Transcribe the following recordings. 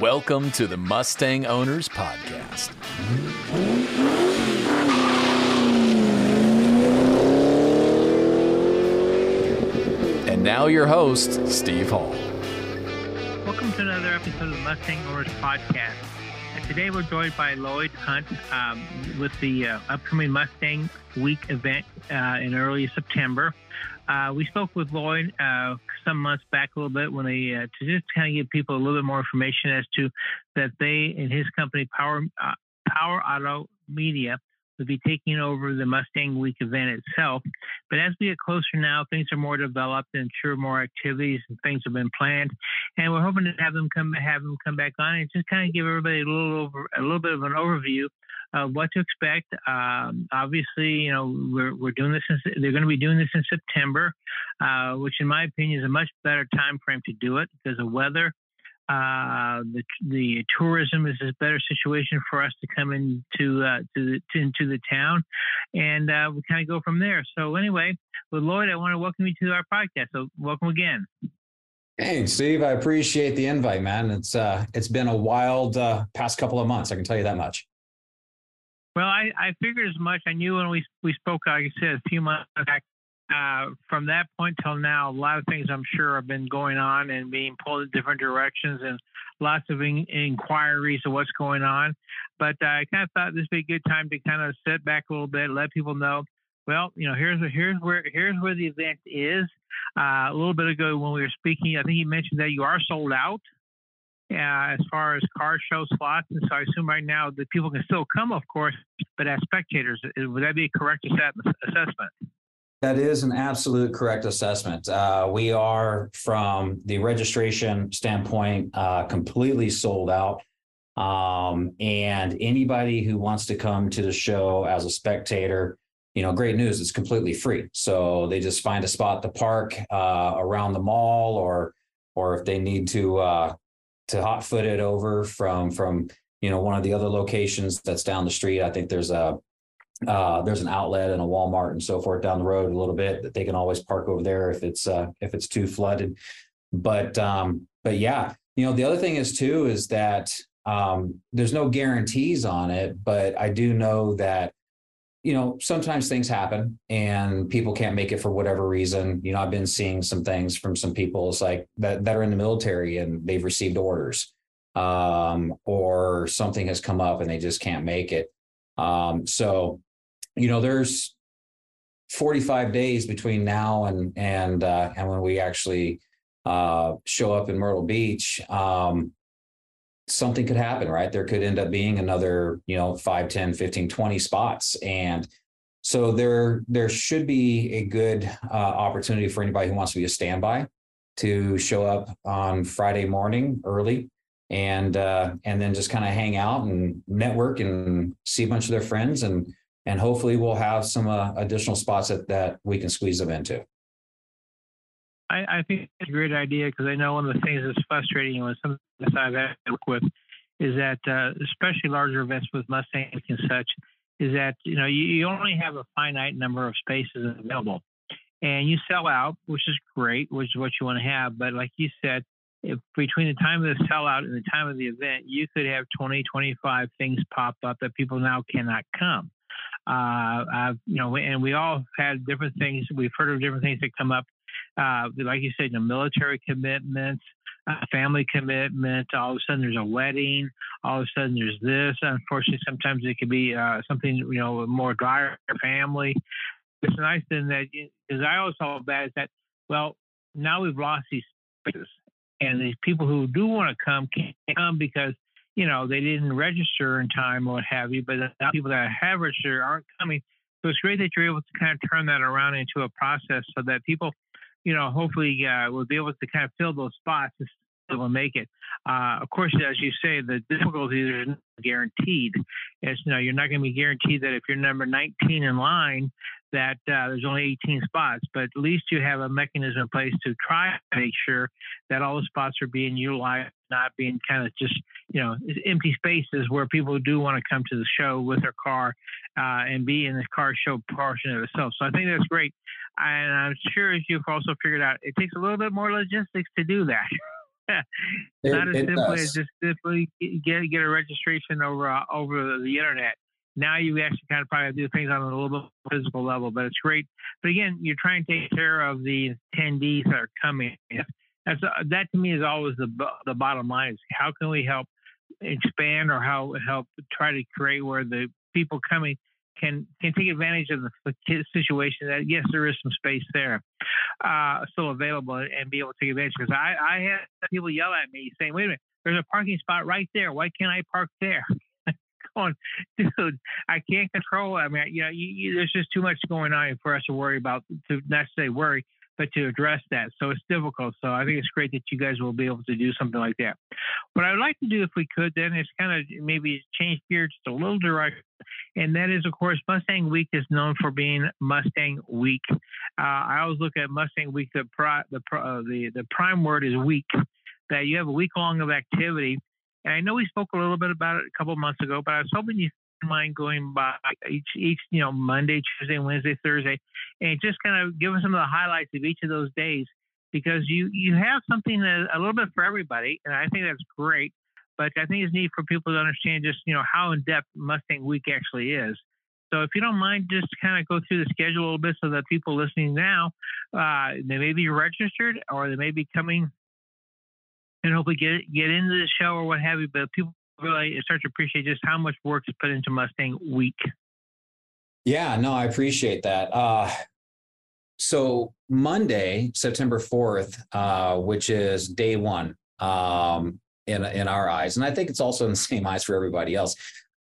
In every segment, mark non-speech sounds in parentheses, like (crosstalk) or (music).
Welcome to the Mustang Owners Podcast. And now, your host, Steve Hall. Welcome to another episode of the Mustang Owners Podcast. And today we're joined by Lloyd Hunt um, with the uh, upcoming Mustang Week event uh, in early September. Uh, we spoke with Lloyd uh, some months back a little bit when they uh, to just kind of give people a little bit more information as to that they and his company Power uh, Power Auto Media would be taking over the Mustang Week event itself. But as we get closer now, things are more developed and sure more activities and things have been planned. And we're hoping to have them come have them come back on and just kind of give everybody a little over a little bit of an overview of what to expect. Um, obviously, you know we're we're doing this. In, they're going to be doing this in September, uh, which in my opinion is a much better time frame to do it because of weather. Uh, the the tourism is a better situation for us to come into uh, to, the, to into the town, and uh, we kind of go from there. So anyway, with Lloyd, I want to welcome you to our podcast. So welcome again. Hey, Steve, I appreciate the invite, man. It's uh, it's been a wild uh, past couple of months. I can tell you that much. Well, I, I figured as much. I knew when we we spoke, like I said, a few months back. Uh, from that point till now, a lot of things I'm sure have been going on and being pulled in different directions, and lots of in, inquiries of what's going on. But uh, I kind of thought this would be a good time to kind of sit back a little bit, let people know. Well, you know, here's here's where here's where the event is. Uh, a little bit ago when we were speaking, I think you mentioned that you are sold out uh, as far as car show slots. And so I assume right now the people can still come, of course, but as spectators. Would that be a correct assessment? That is an absolute correct assessment. Uh, we are, from the registration standpoint, uh, completely sold out. Um, and anybody who wants to come to the show as a spectator, you know, great news, it's completely free. So they just find a spot to park uh, around the mall, or or if they need to uh, to hot foot it over from from you know one of the other locations that's down the street. I think there's a uh, there's an outlet and a Walmart and so forth down the road a little bit that they can always park over there if it's uh, if it's too flooded. But um, but yeah, you know the other thing is too is that um, there's no guarantees on it, but I do know that you know, sometimes things happen and people can't make it for whatever reason. You know, I've been seeing some things from some people it's like that that are in the military and they've received orders. Um, or something has come up and they just can't make it. Um, so, you know, there's 45 days between now and and uh, and when we actually uh, show up in Myrtle Beach. Um, something could happen, right? There could end up being another, you know, 5, 10, 15, 20 spots. And so there, there should be a good uh, opportunity for anybody who wants to be a standby to show up on Friday morning early and uh, and then just kind of hang out and network and see a bunch of their friends and and hopefully we'll have some uh, additional spots that, that we can squeeze them into. I, I think it's a great idea because I know one of the things that's frustrating with some of the I've had to work with is that, uh, especially larger events with Mustangs and such, is that you know you, you only have a finite number of spaces available, and you sell out, which is great, which is what you want to have. But like you said, if between the time of the sellout and the time of the event, you could have 20, 25 things pop up that people now cannot come. Uh, you know, and we all had different things. We've heard of different things that come up uh, like you said, you know, military commitments, uh, family commitment. All of a sudden, there's a wedding. All of a sudden, there's this. Unfortunately, sometimes it could be uh, something you know more dire family. It's nice thing that because I always felt bad is that well now we've lost these spaces and these people who do want to come can't come because you know they didn't register in time or what have you. But the people that have registered aren't coming. So it's great that you're able to kind of turn that around into a process so that people you know, hopefully uh, we'll be able to kind of fill those spots and will make it. Uh, of course, as you say, the difficulties are not guaranteed. It's, you know, you're not going to be guaranteed that if you're number 19 in line, that uh, there's only 18 spots, but at least you have a mechanism in place to try to make sure that all the spots are being utilized, not being kind of just, you know, empty spaces where people do want to come to the show with their car uh, and be in the car show portion of itself. So I think that's great. And I'm sure as you've also figured out, it takes a little bit more logistics to do that. (laughs) Not as simply as just simply get get a registration over uh, over the internet. Now you actually kind of probably do things on a little bit physical level, but it's great. But again, you're trying to take care of the attendees that are coming. Uh, that to me is always the the bottom line is how can we help expand or how help try to create where the people coming can can take advantage of the situation that yes there is some space there uh, still available and be able to take advantage. Because I, I had people yell at me saying wait a minute there's a parking spot right there. Why can't I park there? (laughs) Going dude I can't control it. I mean you know you, you, there's just too much going on for us to worry about to not say worry but to address that. So it's difficult. So I think it's great that you guys will be able to do something like that. What I'd like to do, if we could, then is kind of maybe change gears just a little direction. and that is, of course, Mustang Week is known for being Mustang Week. Uh, I always look at Mustang Week. The pri- the uh, the the prime word is week. That you have a week long of activity. And I know we spoke a little bit about it a couple months ago, but I was hoping you mind going by each each you know Monday, Tuesday, Wednesday, Thursday, and just kind of give us some of the highlights of each of those days because you you have something that, a little bit for everybody, and I think that's great. But I think it's neat for people to understand just you know how in depth Mustang Week actually is. So if you don't mind, just kind of go through the schedule a little bit so that people listening now, uh, they may be registered or they may be coming and hopefully get get into the show or what have you. But people really start to appreciate just how much work is put into Mustang Week. Yeah, no, I appreciate that. Uh, so Monday, September 4th, uh, which is day one um, in, in our eyes, and I think it's also in the (laughs) same eyes for everybody else,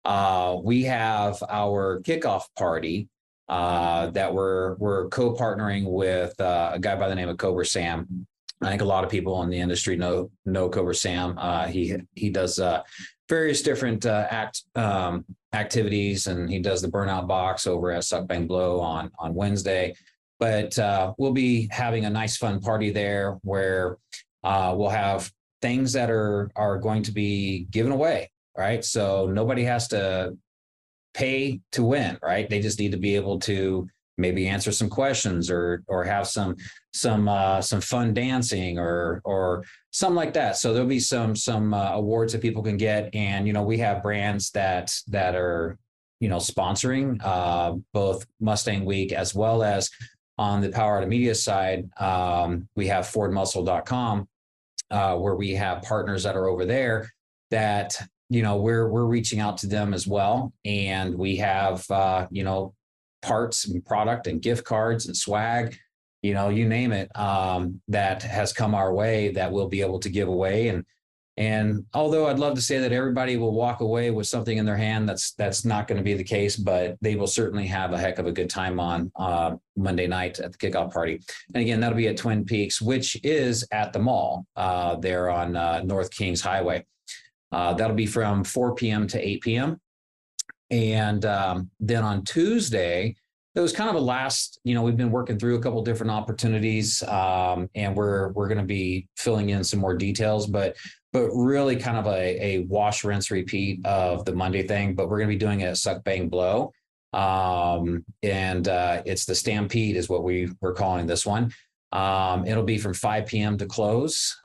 uh, we have our kickoff party uh, that we're, we're co-partnering with uh, a guy by the name of Cobra Sam. I think a lot of people in the industry know know Cobra Sam. Uh, he he does uh, various different uh, act um, activities, and he does the burnout box over at Suck Bang Blow on on Wednesday. But uh, we'll be having a nice fun party there where uh, we'll have things that are are going to be given away, right? So nobody has to pay to win, right? They just need to be able to maybe answer some questions or or have some some uh, some fun dancing or or something like that. So there'll be some some uh, awards that people can get, and you know we have brands that that are you know sponsoring uh, both Mustang Week as well as on the Power Automedia side, um, we have FordMuscle.com uh, where we have partners that are over there that you know we're we're reaching out to them as well, and we have uh, you know parts and product and gift cards and swag, you know, you name it, um, that has come our way that we'll be able to give away. And and although I'd love to say that everybody will walk away with something in their hand, that's that's not going to be the case. But they will certainly have a heck of a good time on uh, Monday night at the kickoff party. And again, that'll be at Twin Peaks, which is at the mall uh, there on uh, North Kings Highway. Uh, that'll be from 4 p.m. to 8 p.m. And um, then on Tuesday, it was kind of a last, you know, we've been working through a couple different opportunities um, and we're we're going to be filling in some more details, but but really kind of a, a wash, rinse, repeat of the Monday thing. But we're going to be doing a Suck Bang Blow. Um, and uh, it's the Stampede is what we we're calling this one. Um, it'll be from 5 p.m. to close.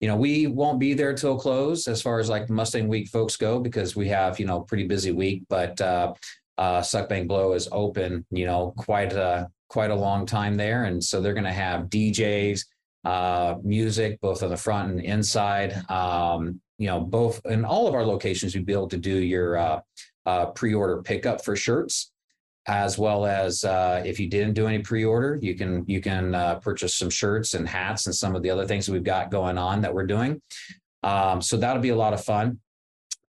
You know, we won't be there till close as far as like Mustang Week folks go because we have, you know, pretty busy week. But uh, uh, Suck Bang Blow is open, you know, quite a quite a long time there, and so they're going to have DJs, uh, music both on the front and inside. Um, you know, both in all of our locations, you'd be able to do your uh, uh, pre-order pickup for shirts as well as uh, if you didn't do any pre-order, you can you can uh, purchase some shirts and hats and some of the other things we've got going on that we're doing. Um, so that'll be a lot of fun.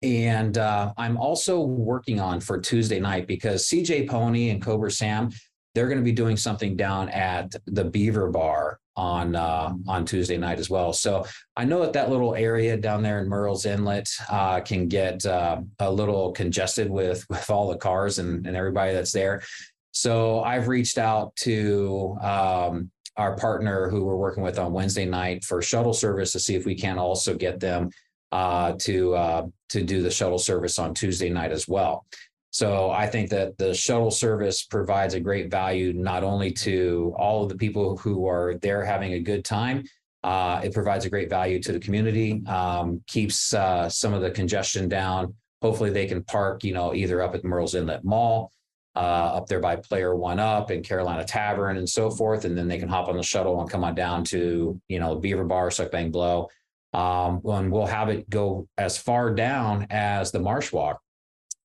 And uh, I'm also working on for Tuesday night because CJ Pony and Cobra Sam, they're going to be doing something down at the Beaver Bar on uh, on Tuesday night as well. So I know that that little area down there in Murrells Inlet uh, can get uh, a little congested with with all the cars and, and everybody that's there. So I've reached out to um, our partner who we're working with on Wednesday night for shuttle service to see if we can also get them uh, to uh, to do the shuttle service on Tuesday night as well. So I think that the shuttle service provides a great value not only to all of the people who are there having a good time, Uh, it provides a great value to the community, um, keeps uh, some of the congestion down. Hopefully, they can park, you know, either up at Murrells Inlet Mall, uh, up there by Player One Up and Carolina Tavern and so forth, and then they can hop on the shuttle and come on down to, you know, Beaver Bar, Suck Bang Blow. Um, and we'll have it go as far down as the Marsh Walk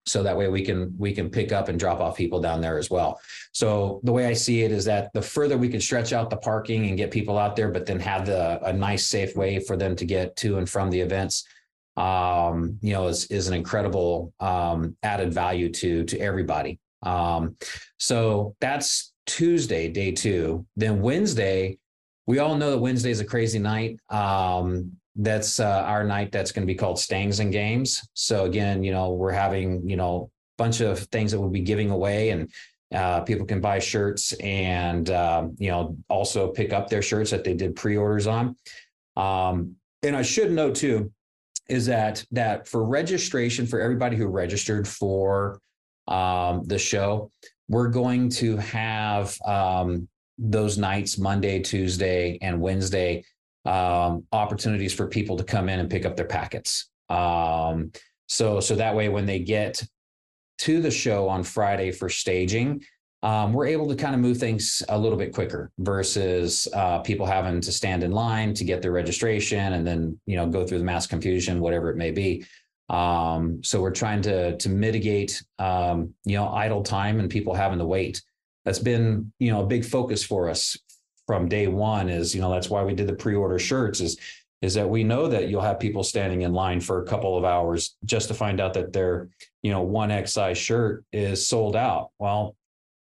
so that way we can we can pick up and drop off people down there as well. So the way i see it is that the further we can stretch out the parking and get people out there but then have the a nice safe way for them to get to and from the events um, you know is is an incredible um, added value to to everybody. Um, so that's tuesday day two. Then wednesday we all know that wednesday is a crazy night. Um, that's uh, our night that's going to be called Stangs and Games. So again, you know, we're having, you know, a bunch of things that we'll be giving away and uh, people can buy shirts and, um, you know, also pick up their shirts that they did pre-orders on. Um, and I should note too, is that that for registration for everybody who registered for um, the show, we're going to have um, those nights, Monday, Tuesday, and Wednesday, um, opportunities for people to come in and pick up their packets. Um, so so that way when they get to the show on Friday for staging, um, we're able to kind of move things a little bit quicker versus uh, people having to stand in line to get their registration and then you know go through the mass confusion, whatever it may be. Um, so we're trying to to mitigate um, you know idle time and people having to wait. That's been you know a big focus for us from day one is, you know, that's why we did the pre-order shirts is, is that we know that you'll have people standing in line for a couple of hours just to find out that their, you know, one X size shirt is sold out. Well,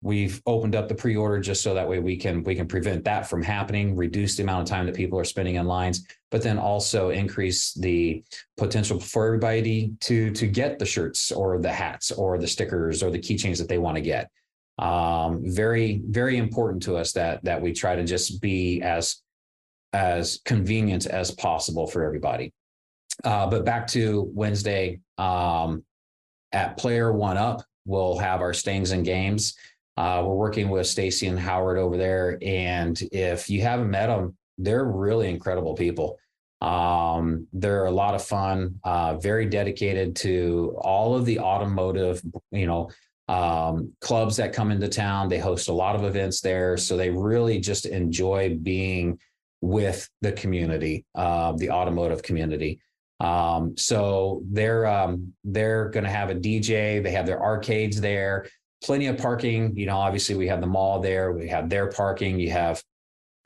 we've opened up the pre-order just so that way we can we can prevent that from happening reduce the amount of time that people are spending in lines but then also increase the potential for everybody to to get the shirts or the hats or the stickers or the keychains that they want to get um, very very important to us that that we try to just be as as convenient as possible for everybody. Uh, but back to wednesday um, at player one up we'll have our Stangs and Games. Uh, we're working with stacy and howard over there and if you haven't met them they're really incredible people. Um, they're a lot of fun uh, very dedicated to all of the automotive you know um, clubs that come into town. They host a lot of events there. So they really just enjoy being with the community, uh, the automotive community. Um, so they're um, they're going to have a DJ. They have their arcades there. Plenty of parking. You know, obviously we have the mall there. We have their parking. You have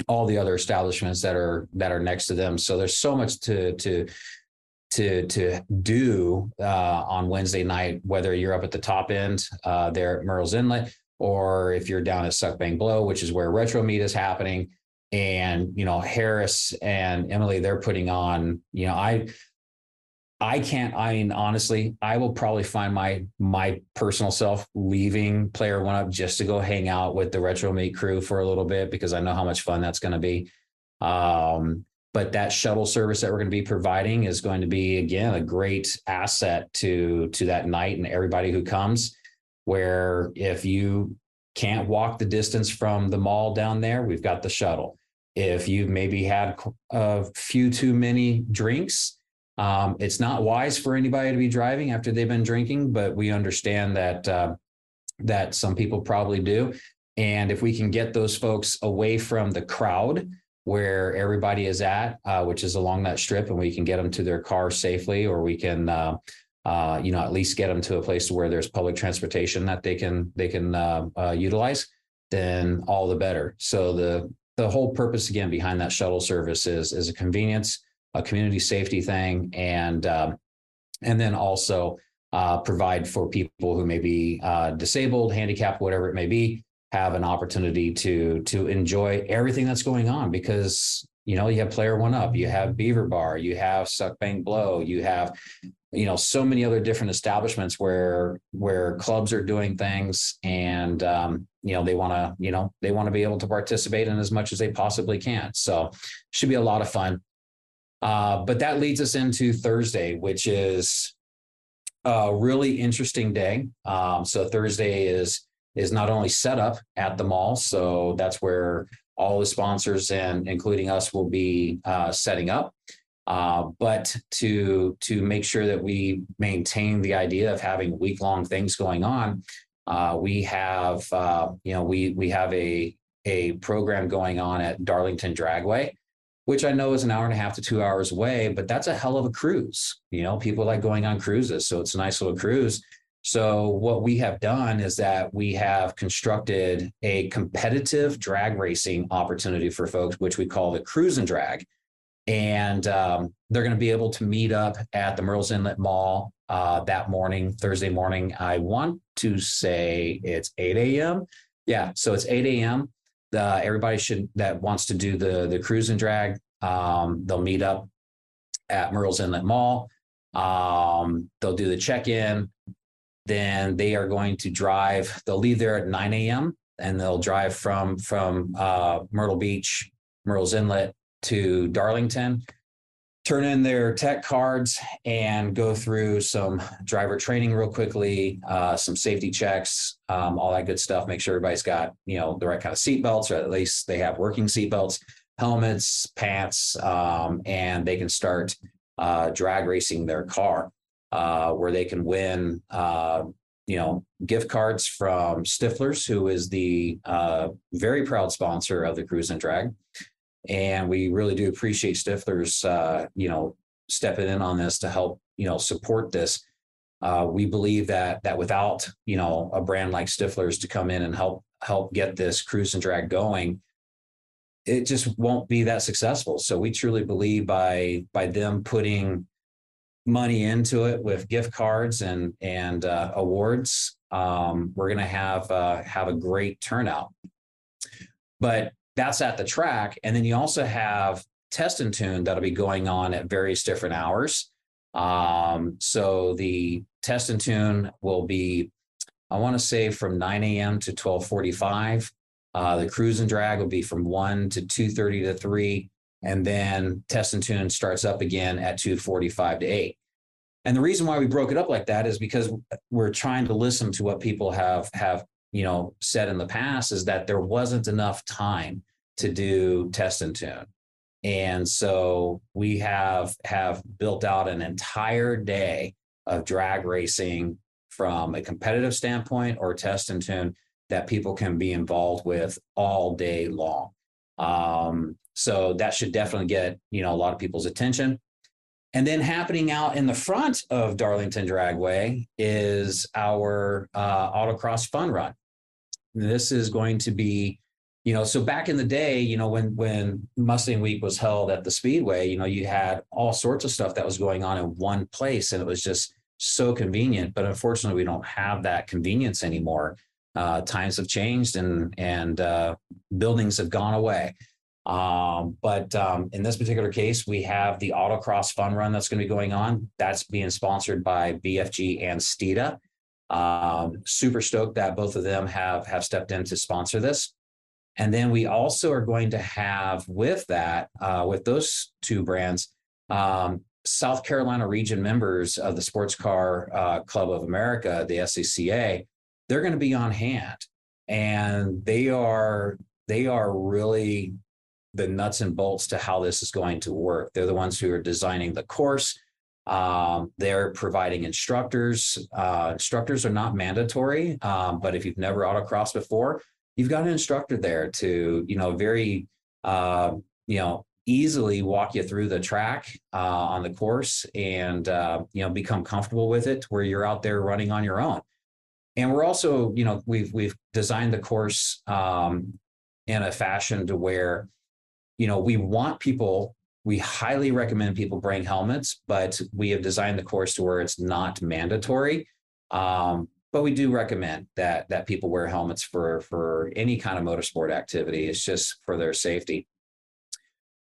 all the other establishments that are that are next to them. So there's so much to to to to do uh, on Wednesday night, whether you're up at the top end uh, there at Murrells Inlet, or if you're down at Suck Bang Blow, which is where Retro Meet is happening. And you know Harris and Emily, they're putting on. You know, I I can't. I mean, honestly, I will probably find my my personal self leaving Player One Up just to go hang out with the Retro Meet crew for a little bit because I know how much fun that's going to be. Um, but that shuttle service that we're going to be providing is going to be again a great asset to to that night and everybody who comes where if you can't walk the distance from the mall down there we've got the shuttle. If you've maybe had a few too many drinks um, it's not wise for anybody to be driving after they've been drinking but we understand that uh, that some people probably do. And if we can get those folks away from the crowd where everybody is at, uh, which is along that strip, and we can get them to their car safely, or we can, uh, uh, you know, at least get them to a place where there's public transportation that they can they can uh, uh, utilize. Then all the better. So the the whole purpose again behind that shuttle service is is a convenience, a community safety thing, and um, and then also uh, provide for people who may be disabled, handicapped, whatever it may be, have an opportunity to to enjoy everything that's going on because you know you have player one up you have beaver bar you have suck bang blow you have you know so many other different establishments where where clubs are doing things and um, you know they want to you know they want to be able to participate in as much as they possibly can. So should be a lot of fun. Uh, but that leads us into thursday which is a really interesting day. Um, so thursday is is not only set up at the mall. So that's where all the sponsors and including us will be uh, setting up. Uh, but to to make sure that we maintain the idea of having week long things going on, uh, we have uh, you know we we have a a program going on at Darlington Dragway, which I know is an hour and a half to two hours away, but that's a hell of a cruise. You know, people like going on cruises, so it's a nice little cruise. So what we have done is that we have constructed a competitive drag racing opportunity for folks, which we call the cruise and drag. And um, they're going to be able to meet up at the Murrells Inlet Mall uh, that morning, Thursday morning. I want to say it's 8 a.m. Yeah, so it's 8 a.m. Uh, everybody should that wants to do the the cruise and drag. Um, they'll meet up at Murrells Inlet Mall. Um, they'll do the check in then they are going to drive. They'll leave there at 9 a.m. and they'll drive from from uh, Myrtle Beach, Murrells Inlet to Darlington. Turn in their tech cards and go through some driver training real quickly, uh, some safety checks, um, all that good stuff. Make sure everybody's got you know the right kind of seatbelts, or at least they have working seatbelts, helmets, pants, um, and they can start uh, drag racing their car uh, where they can win, uh, you know, gift cards from Stiflers, who is the uh, very proud sponsor of the Cruise and Drag. And we really do appreciate Stiflers, uh, you know, stepping in on this to help, you know, support this. Uh, we believe that that without, you know, a brand like Stiflers to come in and help help get this Cruise and Drag going, it just won't be that successful. So we truly believe by by them putting money into it with gift cards and and uh, awards, um, we're going to have uh, have a great turnout. But that's at the track, and then you also have test and tune that'll be going on at various different hours. Um, so the test and tune will be, I want to say, from 9 a.m. to 12:45. Uh, the cruise and drag will be from 1 to 2:30 to 3 and then test and tune starts up again at 245 to 8 and the reason why we broke it up like that is because we're trying to listen to what people have have you know said in the past is that there wasn't enough time to do test and tune. And so we have have built out an entire day of drag racing from a competitive standpoint or test and tune that people can be involved with all day long. Um, so that should definitely get you know a lot of people's attention. And then happening out in the front of Darlington Dragway is our uh, autocross fun run. This is going to be, you know, so back in the day, you know, when when Mustang Week was held at the Speedway, you know, you had all sorts of stuff that was going on in one place, and it was just so convenient. But unfortunately, we don't have that convenience anymore. Uh, times have changed, and and uh, buildings have gone away. Um, but um, in this particular case, we have the autocross fun run that's going to be going on. That's being sponsored by BFG and Steeda. Um, super stoked that both of them have have stepped in to sponsor this. And then we also are going to have with that, uh, with those two brands, um, South Carolina region members of the Sports Car uh, Club of America, the SCCA, they're going to be on hand, and they are they are really the nuts and bolts to how this is going to work. They're the ones who are designing the course. Um, they're providing instructors. Uh, instructors are not mandatory, um, but if you've never autocrossed before, you've got an instructor there to, you know, very, uh, you know, easily walk you through the track uh, on the course and, uh, you know, become comfortable with it where you're out there running on your own. And we're also, you know, we've we've designed the course um, in a fashion to where you know, we want people, we highly recommend people bring helmets, but we have designed the course to where it's not mandatory. Um, but we do recommend that that people wear helmets for for any kind of motorsport activity. It's just for their safety.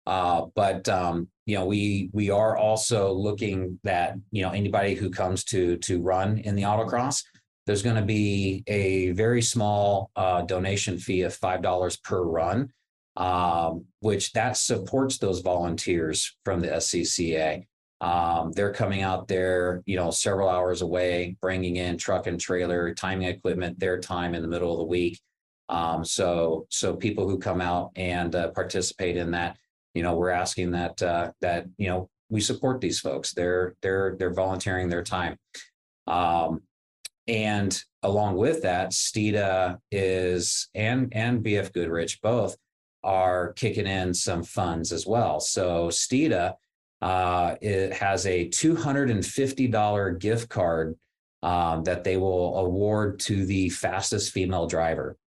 Uh, but um, you know, we we are also looking that you know anybody who comes to to run in the autocross, there's going to be a very small uh, donation fee of five dollars per run um, which that supports those volunteers from the SCCA. Um, they're coming out there, you know, several hours away, bringing in truck and trailer, timing equipment, their time in the middle of the week. Um, so so people who come out and uh, participate in that, you know, we're asking that uh, that you know we support these folks. They're they're they're volunteering their time. Um, and along with that, Steeda is and and BF Goodrich both are kicking in some funds as well. So Steeda uh, it has a $250 gift card um, that they will award to the fastest female driver.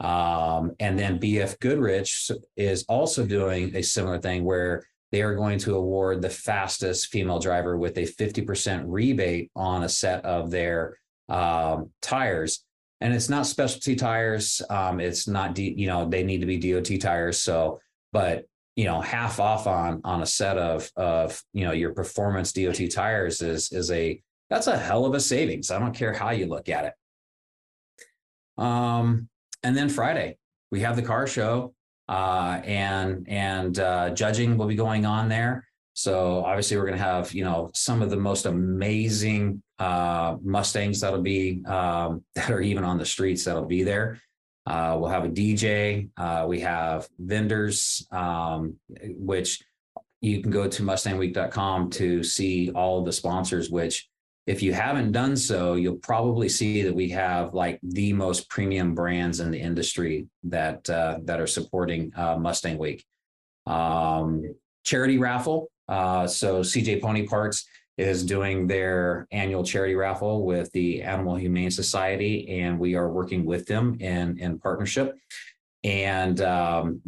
Um, and then BF Goodrich is also doing a similar thing where they are going to award the fastest female driver with a 50% rebate on a set of their um, tires. And it's not specialty tires. Um, it's not, D, you know, they need to be DOT tires. So, but you know, half off on on a set of of you know your performance DOT tires is is a that's a hell of a savings. I don't care how you look at it. Um, and then Friday we have the car show, uh, and and uh, judging will be going on there. So obviously we're going to have you know some of the most amazing uh, Mustangs that'll be um, (laughs) that are even on the streets that'll be there. Uh, we'll have a DJ. Uh, we have vendors, um, which you can go to mustangweek.com to see all the sponsors, which if you haven't done so, you'll probably see that we have like the most premium brands in the industry that uh, that are supporting uh, Mustang Week. Um, charity raffle. Uh, so CJ Pony Parts is doing their annual charity raffle with the Animal Humane Society, and we are working with them in, in partnership. And um,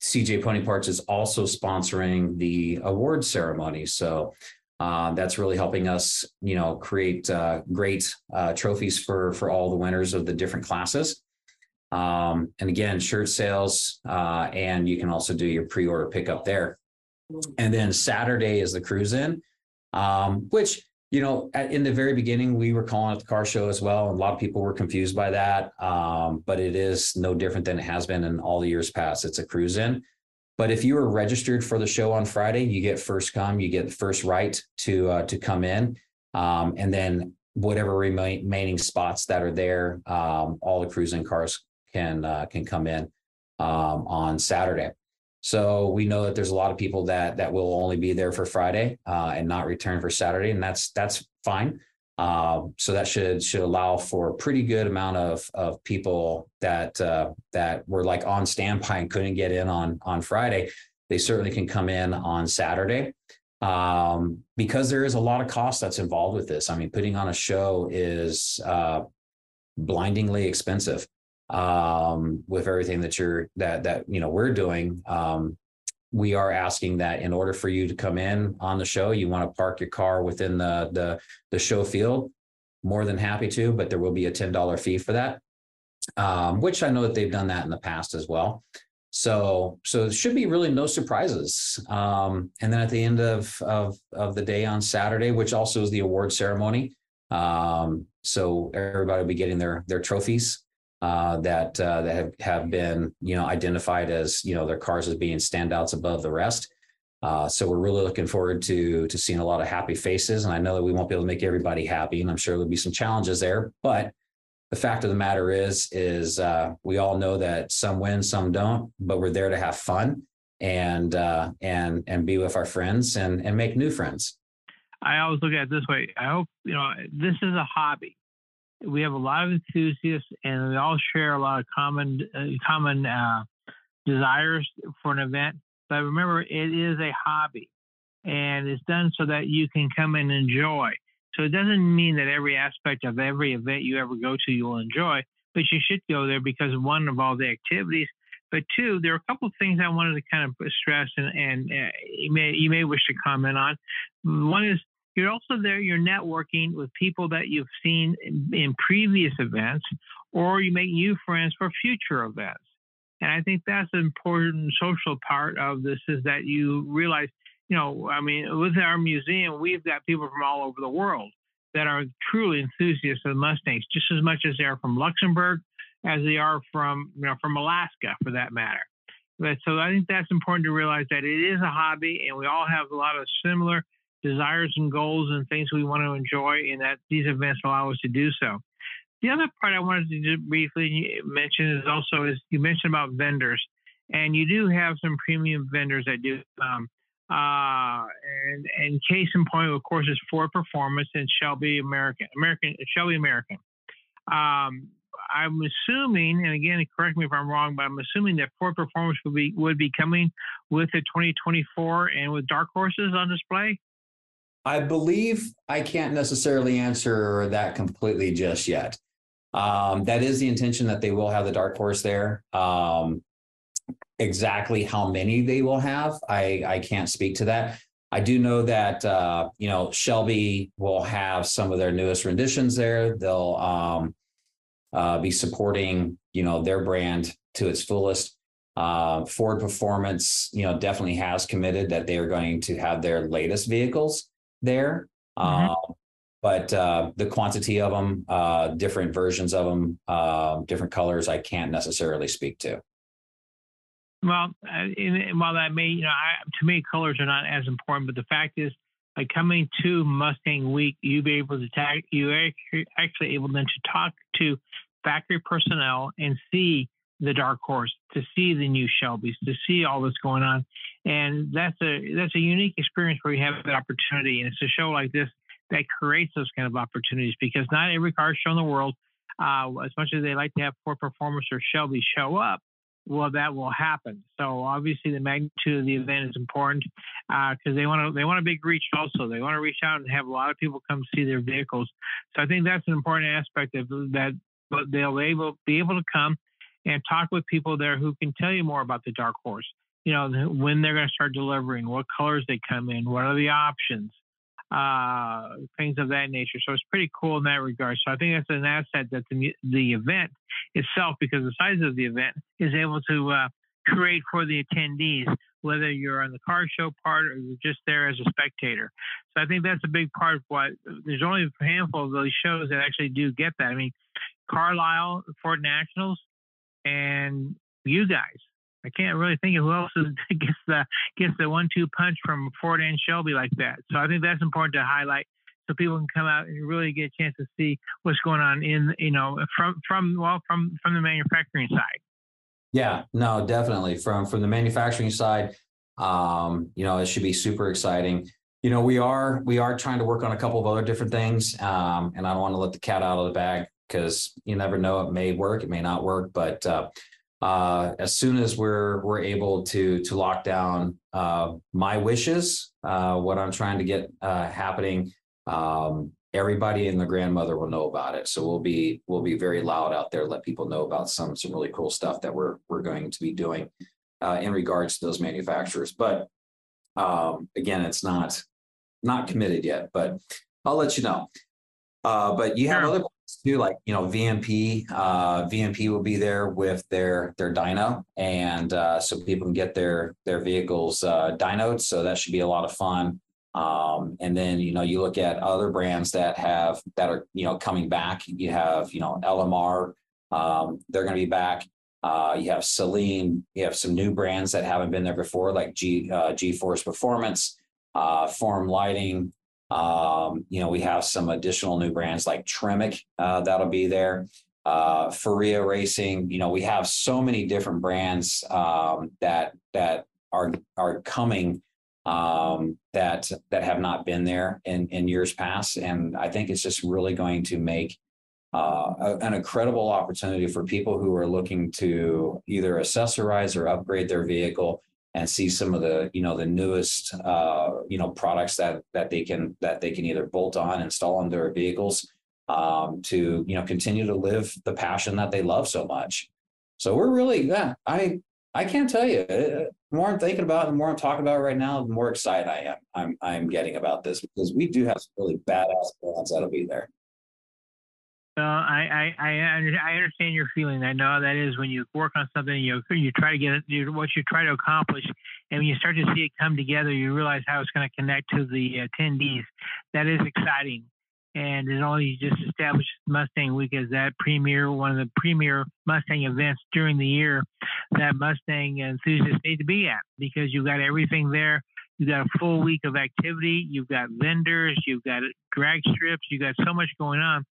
CJ Pony Parts is also sponsoring the award ceremony. So uh, that's really helping us, you know, create uh, great uh, trophies for for all the winners of the different classes. Um, and again, shirt sales, uh, and you can also do your pre-order pickup there. And then Saturday is the cruise in um, which you know at, in the very beginning we were calling it the car show as well and a lot of people were confused by that. Um, but it is no different than it has been in all the years past. It's a cruise in. But if you are registered for the show on friday you get first come you get first right to uh, to come in. Um, and then whatever remaining spots that are there um, all the cruising cars can uh, can come in um, on saturday so we know that there's a lot of people that that will only be there for Friday uh, and not return for Saturday, and that's that's fine. Uh, so that should should allow for a pretty good amount of of people that uh, that were like on standby and couldn't get in on on Friday. They certainly can come in on Saturday um, because there is a lot of cost that's involved with this. I mean, putting on a show is uh, blindingly expensive um, with everything that you're that that you know we're doing um, we are asking that in order for you to come in on the show you want to park your car within the the, the show field. More than happy to but there will be a $10 fee for that um, which i know that they've done that in the past as well. So so it should be really no surprises um, and then at the end of, of of the day on saturday which also is the award ceremony um, so everybody will be getting their their trophies uh, that uh, that have, have been you know identified as you know their cars as being standouts above the rest. Uh, so we're really looking forward to to seeing a lot of happy faces, and I know that we won't be able to make everybody happy, and I'm sure there'll be some challenges there. But the fact of the matter is, is uh, we all know that some win, some don't, but we're there to have fun and uh, and and be with our friends and and make new friends. I always look at it this way. I hope you know this is a hobby we have a lot of enthusiasts, and we all share a lot of common uh, common uh, desires for an event. But remember, it is a hobby, and it's done so that you can come and enjoy. So it doesn't mean that every aspect of every event you ever go to you'll enjoy, but you should go there because one of all the activities. But two, there are a couple of things I wanted to kind of stress, and, and uh, you may you may wish to comment on. One is you're also there, you're networking with people that you've seen in, in previous events, or you make new friends for future events. And I think that's an important social part of this is that you realize, you know, I mean, with our museum, we've got people from all over the world that are truly enthusiasts of Mustangs, just as much as they are from Luxembourg as they are from, you know, from Alaska for that matter. But so I think that's important to realize that it is a hobby and we all have a lot of similar desires and goals and things we want to enjoy, and that these events allow us to do so. the other part I wanted to briefly mention is also is you mentioned about vendors, and you do have some premium vendors that do. Um, uh, and and case in point, of course, is Ford Performance and Shelby American American Shelby American. Um, I'm assuming, and again, correct me if I'm wrong, but I'm assuming that Ford Performance would be would be coming with the 2024 and with dark horses on display. I believe I can't necessarily answer that completely just yet. Um, that is the intention that they will have the dark horse there. Um, exactly how many they will have, I I can't speak to that. I do know that uh, you know Shelby will have some of their newest renditions there. They'll um, uh, be supporting you know their brand to its fullest. Uh, Ford Performance, you know, definitely has committed that they are going to have their latest vehicles there. Mm-hmm. Uh, but uh, the quantity of them, uh, different versions of them, uh, different colors, I can't necessarily speak to. Well, uh, in, while that may, you know, I, to me, colors are not as important, but the fact is, by coming to Mustang Week, you be able to tag, you actually able then to talk to factory personnel and see the dark horse, to see the new Shelbys, to see all that's going on, and that's a that's a unique experience where you have that opportunity, and it's a show like this that creates those kind of opportunities because not every car show in the world, uh, as much as they like to have Ford Performance or Shelby show up, well, that will happen. So obviously, the magnitude of the event is important because uh, they want to they want a big reach. Also, they want to reach out and have a lot of people come see their vehicles. So I think that's an important aspect of that. But they'll be able be able to come and talk with people there who can tell you more about the dark horse. You know, when they're going to start delivering, what colors they come in, what are the options, uh, things of that nature. So it's pretty cool in that regard. So I think that's an asset that the, the event itself, because the size of the event, is able to uh, create for the attendees, whether you're on the car show part or you're just there as a spectator. So I think that's a big part of what there's only a handful of those shows that actually do get that. I mean, Carlisle, Ford Nationals, and you guys. I can't really think of who else (laughs) gets the gets the one-two punch from Ford and Shelby like that. So I think that's important to highlight so people can come out and really get a chance to see what's going on in you know from from well from from the manufacturing side. Yeah, no, definitely from from the manufacturing side. Um, you know, it should be super exciting. You know, we are we are trying to work on a couple of other different things, um, and I don't want to let the cat out of the bag because you never know. It may work, it may not work, but uh, uh, as soon as we're we're able to to lock down uh, my wishes, uh, what I'm trying to get uh, happening, um, everybody and the grandmother will know about it. So we'll be we'll be very loud out there, let people know about some some really cool stuff that we're we're going to be doing uh, in regards to those manufacturers. But um, again, it's not not committed yet, but I'll let you know. Uh, but you have other too, like you know VMP. Uh, VMP will be there with their their dyno, and uh, so people can get their their vehicles uh, dynoed. So that should be a lot of fun. Um, and then you know you look at other brands that have that are you know coming back. You have you know LMR. Um, they're going to be back. Uh, you have Saleen. You have some new brands that haven't been there before, like G uh, G Force Performance, uh, Form Lighting, um, you know, we have some additional new brands like Tremec uh, that'll be there. Uh, Ferrea Racing, you know, we have so many different brands um, that that are are coming um, that that have not been there in in years past, and I think it's just really going to make uh, a, an incredible opportunity for people who are looking to either accessorize or upgrade their vehicle and see some of the you know the newest uh, you know products that that they can that they can either bolt on install on their vehicles um, to you know continue to live the passion that they love so much. So we're really yeah i i can't tell you. Uh, the more i'm thinking about it the more i'm talking about it right now the more excited i am i'm i'm getting about this because we do have some really badass brands that'll be there well, I, I, I, understand your feeling. I know how that is when you work on something, you you try to get it, you, what you try to accomplish, and when you start to see it come together, you realize how it's going to connect to the attendees. That is exciting, and it only just established Mustang Week as that premier, one of the premier Mustang events during the year that Mustang enthusiasts need to be at because you've got everything there You've got a full week of activity. You've got vendors. You've got drag strips. You've got so much going on.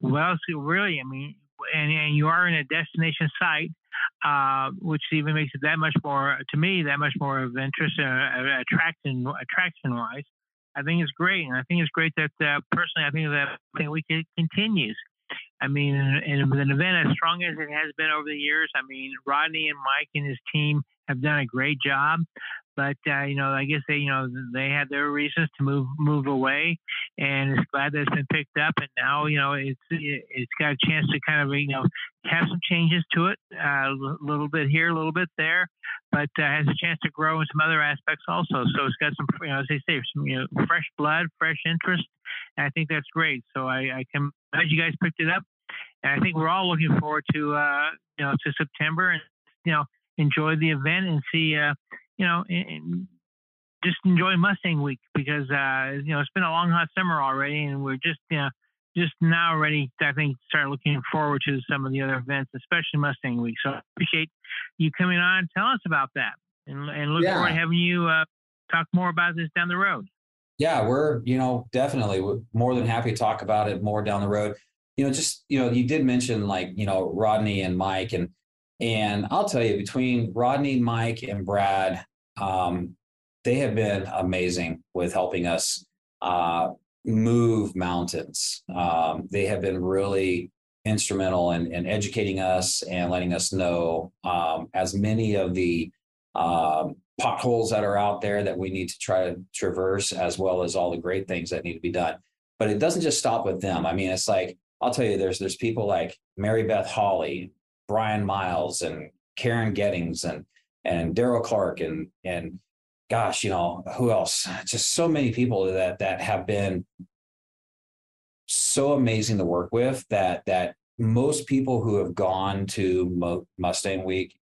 Well, really, I mean, and, and you are in a destination site, uh, which even makes it that much more, to me, that much more of interest, uh, attraction, attraction wise. I think it's great, and I think it's great that uh, personally, I think that thing we can continues. I mean, and an event as strong as it has been over the years, I mean, Rodney and Mike and his team have done a great job. But uh, you know, I guess they, you know, they had their reasons to move move away, and it's glad that it's been picked up. And now, you know, it's it's got a chance to kind of, you know, have some changes to it, uh, a little bit here, a little bit there, but uh, has a chance to grow in some other aspects also. So it's got some, you know, as they say, some you know, fresh blood, fresh interest, and I think that's great. So I, I can glad you guys picked it up, and I think we're all looking forward to, uh, you know, to September and you know enjoy the event and see, uh, you know, and just enjoy Mustang Week because uh, you know it's been a long hot summer already, and we're just you know just now ready to I think start looking forward to some of the other events, especially Mustang Week. So I appreciate you coming on and telling us about that, and, and look yeah. forward to having you uh, talk more about this down the road. Yeah, we're you know definitely more than happy to talk about it more down the road. You know, just you know, you did mention like you know Rodney and Mike and and I'll tell you, between Rodney, Mike, and Brad, um, they have been amazing with helping us uh, move mountains. Um, they have been really instrumental in, in, educating us and letting us know um, as many of the um, potholes that are out there that we need to try to traverse, as well as all the great things that need to be done. But it doesn't just stop with them. I mean, it's like I'll tell you, there's there's people like Mary Beth Hawley, Brian Miles and Karen Gettings and and Daryl Clark and and gosh, you know, who else? Just so many people that that have been so amazing to work with that that most people who have gone to Mustang Week,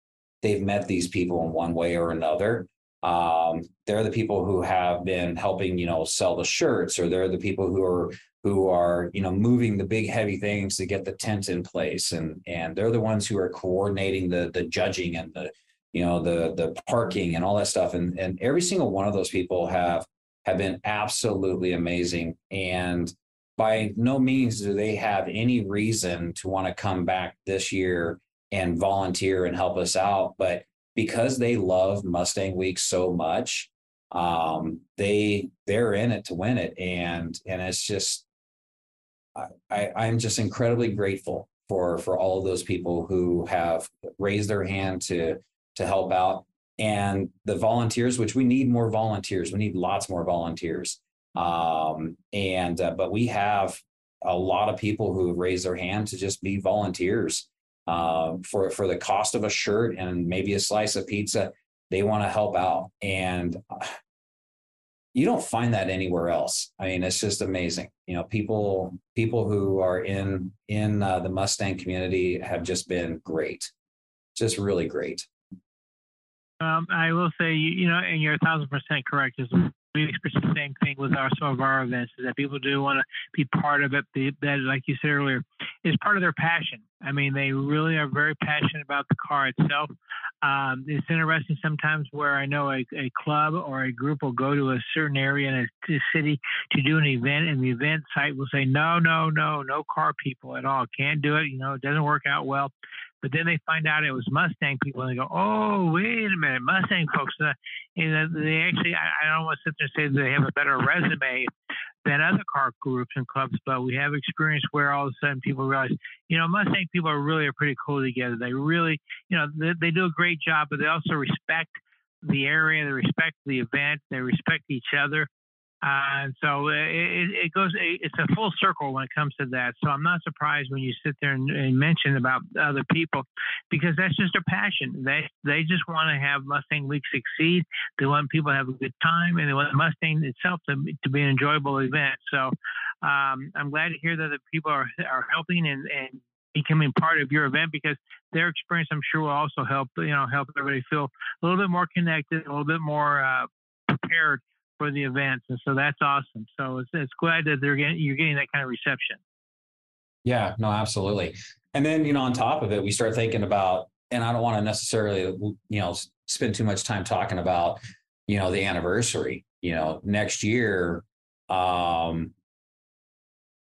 they've met these people in one way or another. Um, they're the people who have been helping, you know, sell the shirts, or they're the people who are who are you know moving the big heavy things to get the tent in place. And and they're the ones who are coordinating the the judging and the you know the the parking and all that stuff. And and every single one of those people have have been absolutely amazing. And by no means do they have any reason to want to come back this year and volunteer and help us out. But because they love mustang week so much um, they they're in it to win it. And and it's just I, I'm just incredibly grateful for for all of those people who have raised their hand to to help out. And the volunteers which we need more volunteers we need lots more volunteers. Um, and uh, but we have a lot of people who have raised their hand to just be volunteers uh, for for the cost of a shirt and maybe a slice of pizza. They want to help out. And you don't find that anywhere else. I mean, it's just amazing. You know, people people who are in in uh, the Mustang community have just been great, just really great. Um, I will say, you, you know, and you're a thousand percent correct. We experience the same thing with our some of our events is that people do want to be part of it. that, like you said earlier, is part of their passion. I mean, they really are very passionate about the car itself. Um, it's interesting sometimes where I know a, a, club or a group will go to a certain area in a, a, city to do an event, and the event site will say, "No, no, no, no car people at all. Can't do it. You know, it doesn't work out well." But then they find out it was Mustang people, and they go, "Oh, wait a minute, Mustang folks." Uh, and they actually, I, I don't want to sit there and say they have a better resume than other car groups and clubs, but we have experience where all of a sudden people realize, you know, Mustang people are really are pretty cool together. They really, you know, they, they do a great job, but they also respect the area, they respect the event, they respect each other. Uh, and so it, it, goes, it's a full circle when it comes to that. So I'm not surprised when you sit there and, and mention about other people because that's just their passion. They, they just want to have Mustang Week succeed. They want people to have a good time and they want Mustang itself to, to be an enjoyable event. So um, I'm glad to hear that the people are, are helping and, and becoming part of your event because their experience, I'm sure, will also help you know help everybody feel a little bit more connected, a little bit more uh, prepared for the events, and so that's awesome. So it's it's glad that they're getting you're getting that kind of reception. Yeah, no, absolutely. And then you know, on top of it, we start thinking about, and I don't want to necessarily you know spend too much time talking about you know, the anniversary. You know, next year, um,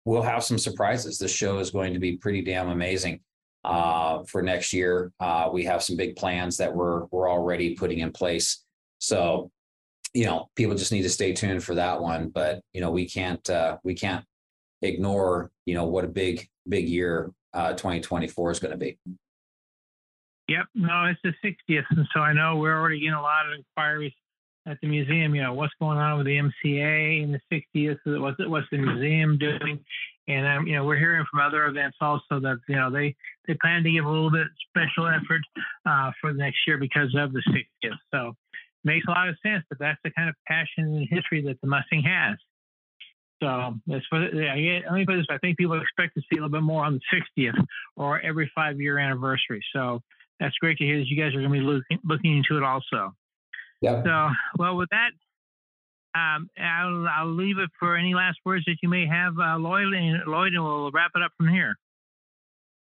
we'll have some surprises. This show is going to be pretty damn amazing uh, for next year. Uh, we have some big plans that we're we're already putting in place. So, you know, people just need to stay tuned for that one. But you know, we can't uh, we can't ignore you know what a big big year uh, 2024 is going to be. Yep, no, it's the 60th, and so I know we're already getting a lot of inquiries at the museum. You know, what's going on with the MCA in the 60th? What's what's the museum doing? And um, you know, we're hearing from other events also that you know they they plan to give a little bit special effort uh, for the next year because of the 60th. So makes a lot of sense. But that's the kind of passion and history that the Mustang has. So that's what yeah, let me put this. I think people expect to see a little bit more on the 60th or every five year anniversary. So that's great to hear that you guys are going to be looking looking into it also. Yeah. So well, with that, um, I'll, I'll leave it for any last words that you may have, uh, Lloyd, and Lloyd, and we'll wrap it up from here.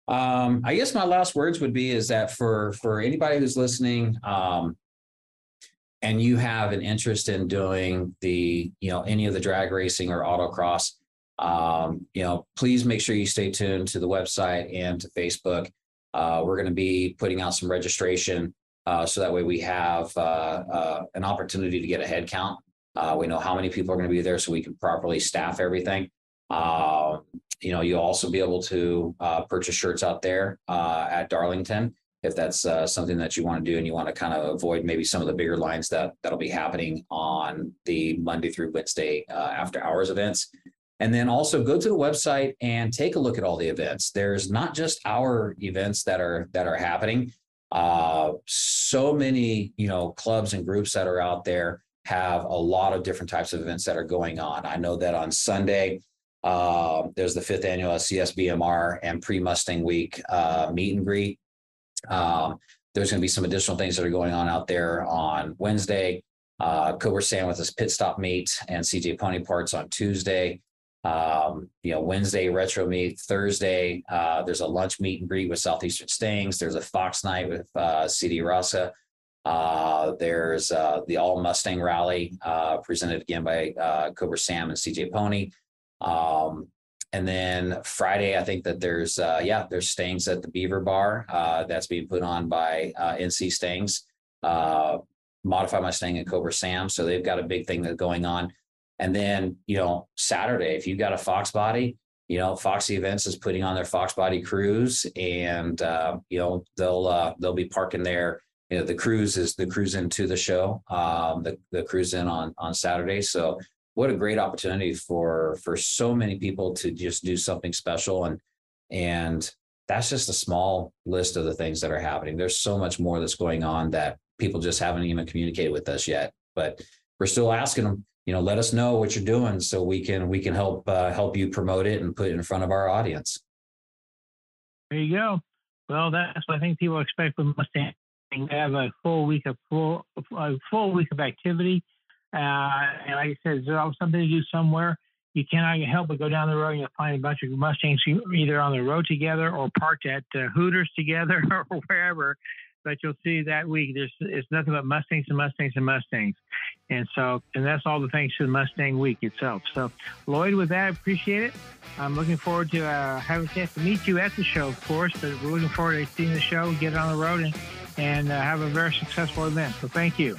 Um, I guess my last words would be is that for for anybody who's listening, um, and you have an interest in doing the you know any of the drag racing or autocross, um, you know, please make sure you stay tuned to the website and to Facebook. Uh, we're going to be putting out some registration uh, so that way we have uh, uh an opportunity to get a head count. Uh, we know how many people are going to be there so we can properly staff everything. Um, you know, you'll also be able to uh, purchase shirts out there at Darlington if that's uh, something that you want to do and you want to kind of avoid maybe some of the bigger lines that that'll be happening on the Monday through Wednesday uh, after hours events. And then also go to the website and take a look at all the events. There's not just our events that are that are happening. Uh, so many you know clubs and groups that are out there have a lot of different types of events that are going on. I know that on Sunday. Uh, there's the fifth annual CSBMR and pre Mustang Week uh, meet and greet um, there's going to be some additional things that are going on out there on Wednesday. Uh, Cobra Sam with his pit stop meet and CJ Pony Parts on Tuesday. Um, you know, Wednesday retro meet. Thursday, uh, there's a lunch meet and greet with Southeastern Stangs. There's a Fox night with uh, CD Rasa. Uh, there's uh, the All Mustang Rally uh, presented again by uh, Cobra Sam and CJ Pony. Um, and then Friday, I think that there's uh, yeah, there's Stangs at the Beaver Bar uh, that's being put on by uh, NC Stangs, uh, Modify My Stang and Cobra Sam. So they've got a big thing that's going on. And then you know Saturday, if you've got a Fox Body, you know Foxy Events is putting on their Fox Body cruise, and uh, you know they'll uh, they'll be parking there. You know the cruise is the cruise into the show, um, the the cruise in on on Saturday. So what a great opportunity for for so many people to just do something special. And and that's just a small list of the things that are happening. There's so much more that's going on that people just haven't even communicated with us yet but we're still asking them you know let us know what you're doing so we can we can help uh, help you promote it and put it in front of our audience. There you go. Well that's what i think people expect from mustang. Have a full week of full a full week of activity and like I said, there's always something to do somewhere. You cannot help but go down the road and you'll find a bunch of Mustangs either on the road together or parked at uh, Hooters together (laughs) or wherever. But you'll see that week there's it's nothing but Mustangs and Mustangs and Mustangs, and so and that's all the thanks to the Mustang Week itself. So Lloyd, with that, I appreciate it. I'm looking forward to uh, having a chance to meet you at the show, of course. But we're looking forward to seeing the show, get it on the road, and and uh, have a very successful event. So thank you.